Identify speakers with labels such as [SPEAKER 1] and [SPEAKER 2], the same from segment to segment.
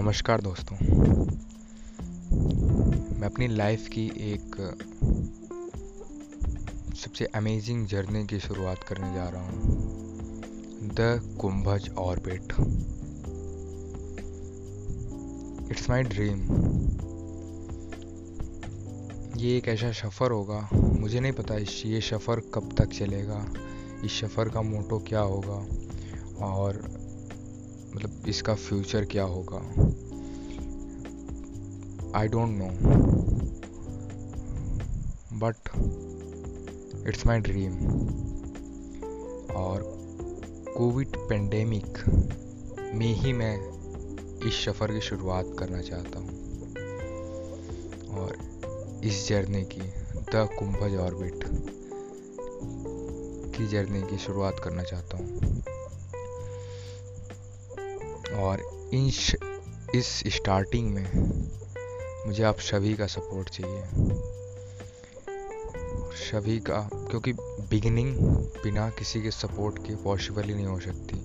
[SPEAKER 1] नमस्कार दोस्तों। मैं अपनी लाइफ की एक सबसे अमेजिंग जर्नी की शुरुआत करने जा रहा हूँ। The Kumbhaj orbit it's my dream ये एक ऐसा सफ़र होगा, मुझे नहीं पता इस, ये सफ़र कब तक चलेगा, इस सफ़र का मोटो क्या होगा, और मतलब इसका फ्यूचर क्या होगा? I don't know but it's my dream और कोविड पेंडेमिक में ही मैं इस सफ़र की शुरुआत करना चाहता हूँ। और इस जर्नी की द कुंभज ऑर्बिट की जर्नी की शुरुआत करना चाहता हूँ। और इन इस स्टार्टिंग में मुझे आप सभी का सपोर्ट चाहिए। सभी का, क्योंकि बिगिनिंग बिना किसी के सपोर्ट के पॉसिबल ही नहीं हो सकती।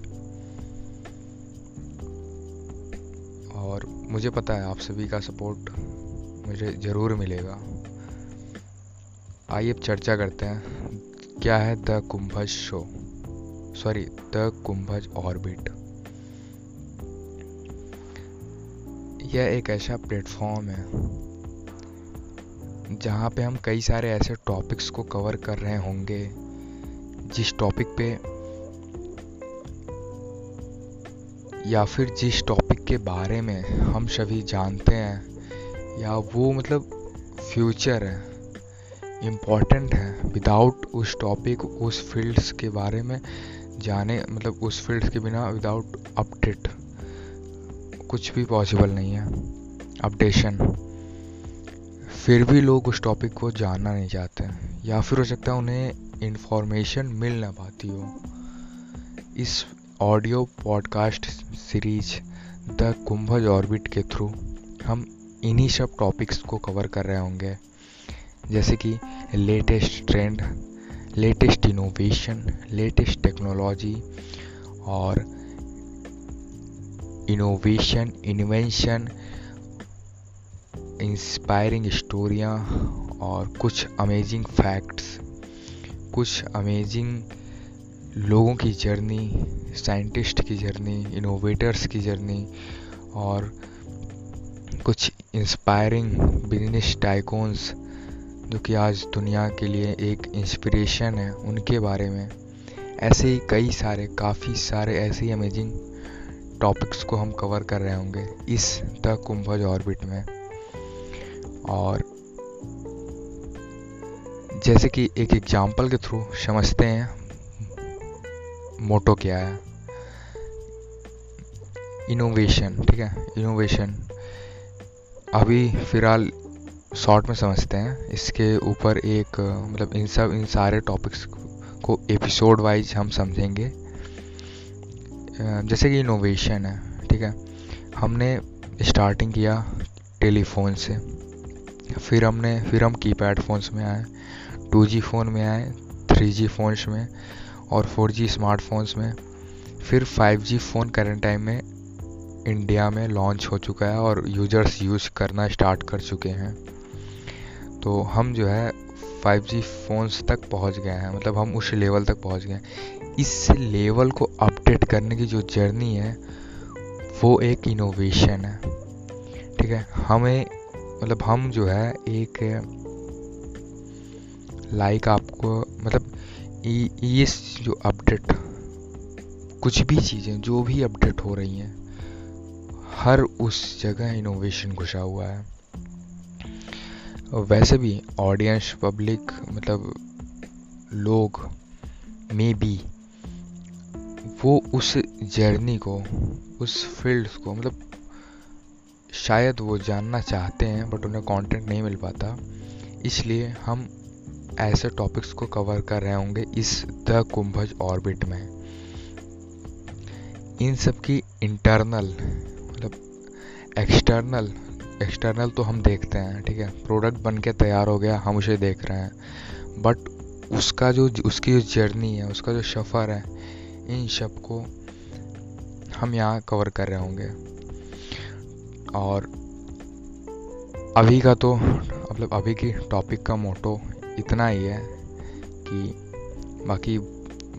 [SPEAKER 1] और मुझे पता है आप सभी का सपोर्ट मुझे ज़रूर मिलेगा। आइए अब चर्चा करते हैं, क्या है the Kumbhaj show sorry the Kumbhaj orbit यह एक ऐसा प्लेटफॉर्म है, जहाँ पे हम कई सारे ऐसे टॉपिक्स को कवर कर रहे होंगे, जिस टॉपिक पे या फिर जिस टॉपिक के बारे में हम सभी जानते हैं, या वो मतलब फ्यूचर है इंपॉर्टेंट है। विदाउट उस टॉपिक उस फील्ड्स के बारे में जाने मतलब उस फील्ड्स के बिना विदाउट अपडेट कुछ भी पॉसिबल नहीं है। अपडेशन फिर भी लोग उस टॉपिक को जानना नहीं चाहते या फिर हो सकता है उन्हें इन्फॉर्मेशन मिल ना पाती हो। इस audio podcast series the Kumbhaj orbit के थ्रू हम इन्हीं सब टॉपिक्स को कवर कर रहे होंगे। जैसे कि latest trend latest innovation latest technology और इनोवेशन इन्वेंशन इंस्पायरिंग स्टोरियाँ और कुछ अमेजिंग फैक्ट्स कुछ अमेजिंग लोगों की जर्नी साइंटिस्ट की जर्नी इनोवेटर्स की जर्नी और कुछ इंस्पायरिंग बिज़नेस टाइकोन्स जो कि आज दुनिया के लिए एक इंस्पिरेशन है उनके बारे में। ऐसे ही कई सारे, काफ़ी सारे ऐसे ही अमेजिंग टॉपिक्स को हम कवर कर रहे होंगे इस द कुंभज ऑर्बिट में। और जैसे कि एक एग्ज़ाम्पल के थ्रू समझते हैं, मोटो क्या है? इनोवेशन ठीक है? इनोवेशन अभी फ़िलहाल शॉर्ट में समझते हैं। इसके ऊपर एक मतलब इन सब, इन सारे टॉपिक्स को एपिसोड वाइज हम समझेंगे। जैसे कि इनोवेशन है, ठीक है? हमने स्टार्टिंग किया टेलीफोन से। फिर हमने, फिर हम कीपैड फ़ोन्स में आए टू जी फ़ोन में आए थ्री जी फ़ोन्स में और फोर जी स्मार्टफोन्स में। फिर five G phone current time में इंडिया में लॉन्च हो चुका है और यूज़र्स यूज़ करना स्टार्ट कर चुके हैं। तो हम जो है फाइव जी फ़ोन्स तक पहुँच गए हैं मतलब हम उस लेवल तक पहुँच गए हैं। इस लेवल को अपडेट करने की जो जर्नी है, वो एक इनोवेशन है। ठीक है? हमें मतलब हम जो है, एक लाइक आपको मतलब ये जो अपडेट कुछ भी चीज़ें, जो भी अपडेट हो रही हैं, हर उस जगह इनोवेशन घुसा हुआ है। वैसे भी ऑडियंस पब्लिक मतलब लोग मे बी वो उस जर्नी को, उस फ़ील्ड को मतलब शायद वो जानना चाहते हैं, बट उन्हें कंटेंट नहीं मिल पाता। इसलिए हम ऐसे टॉपिक्स को कवर कर रहे होंगे इस द कुंभज ऑर्बिट में। इन सब की इंटरनल मतलब एक्सटर्नल एक्सटर्नल तो हम देखते हैं, ठीक है? प्रोडक्ट बन के तैयार हो गया, हम उसे देख रहे हैं। बट उसका जो, उसकी जो जर्नी है, उसका जो सफ़र है इन सबको हम यहाँ कवर कर रहे होंगे। और अभी का तो मतलब अभी की टॉपिक का मोटो इतना ही है कि बाकी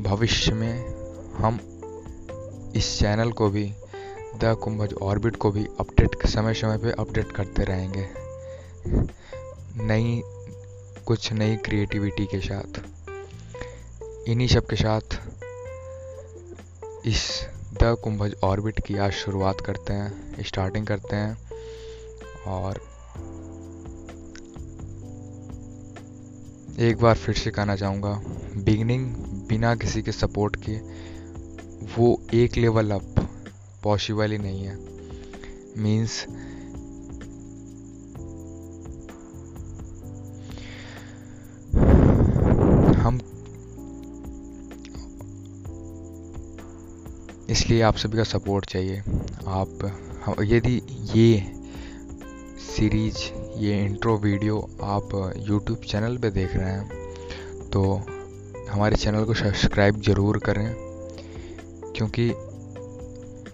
[SPEAKER 1] भविष्य में हम इस चैनल को भी, द कुंभज ऑर्बिट को भी अपडेट समय समय पे अपडेट करते रहेंगे। नई, कुछ नई क्रिएटिविटी के साथ, इन्हीं सब के साथ इस द कुंभज ऑर्बिट की आज शुरुआत करते हैं, स्टार्टिंग करते हैं और एक बार फिर से कहना चाहूँगा बिगनिंग बिना किसी के सपोर्ट के वो एक लेवल अप पॉसिबल ही नहीं है। मीन्स इसलिए आप सभी का सपोर्ट चाहिए। आप यदि ये सीरीज़ ये इंट्रो वीडियो आप यूट्यूब चैनल पे देख रहे हैं तो हमारे चैनल को सब्सक्राइब ज़रूर करें, क्योंकि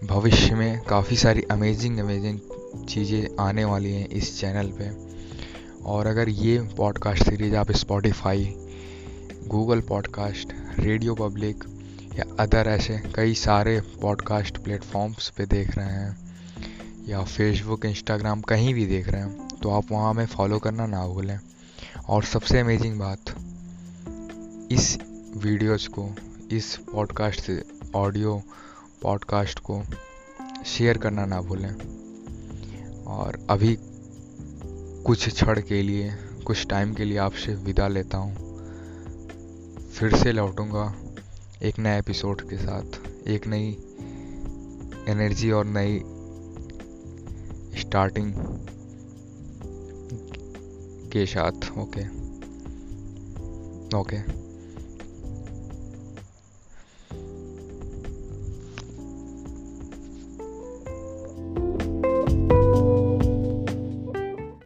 [SPEAKER 1] भविष्य में काफ़ी सारी अमेजिंग अमेजिंग चीज़ें आने वाली हैं इस चैनल पे। और अगर ये पॉडकास्ट सीरीज़ आप Spotify Google podcast radio public या अदर ऐसे कई सारे पॉडकास्ट प्लेटफॉर्म्स पे देख रहे हैं, या फेसबुक इंस्टाग्राम कहीं भी देख रहे हैं तो आप वहाँ हमें फॉलो करना ना भूलें। और सबसे अमेजिंग बात, इस वीडियोज़ को, इस पॉडकास्ट से ऑडियो पॉडकास्ट को शेयर करना ना भूलें। और अभी कुछ क्षण के लिए, कुछ टाइम के लिए आपसे विदा लेता हूँ। फिर से लौटूँगा। एक नए एपिसोड के साथ, एक नई एनर्जी और नई स्टार्टिंग के साथ ओके ओके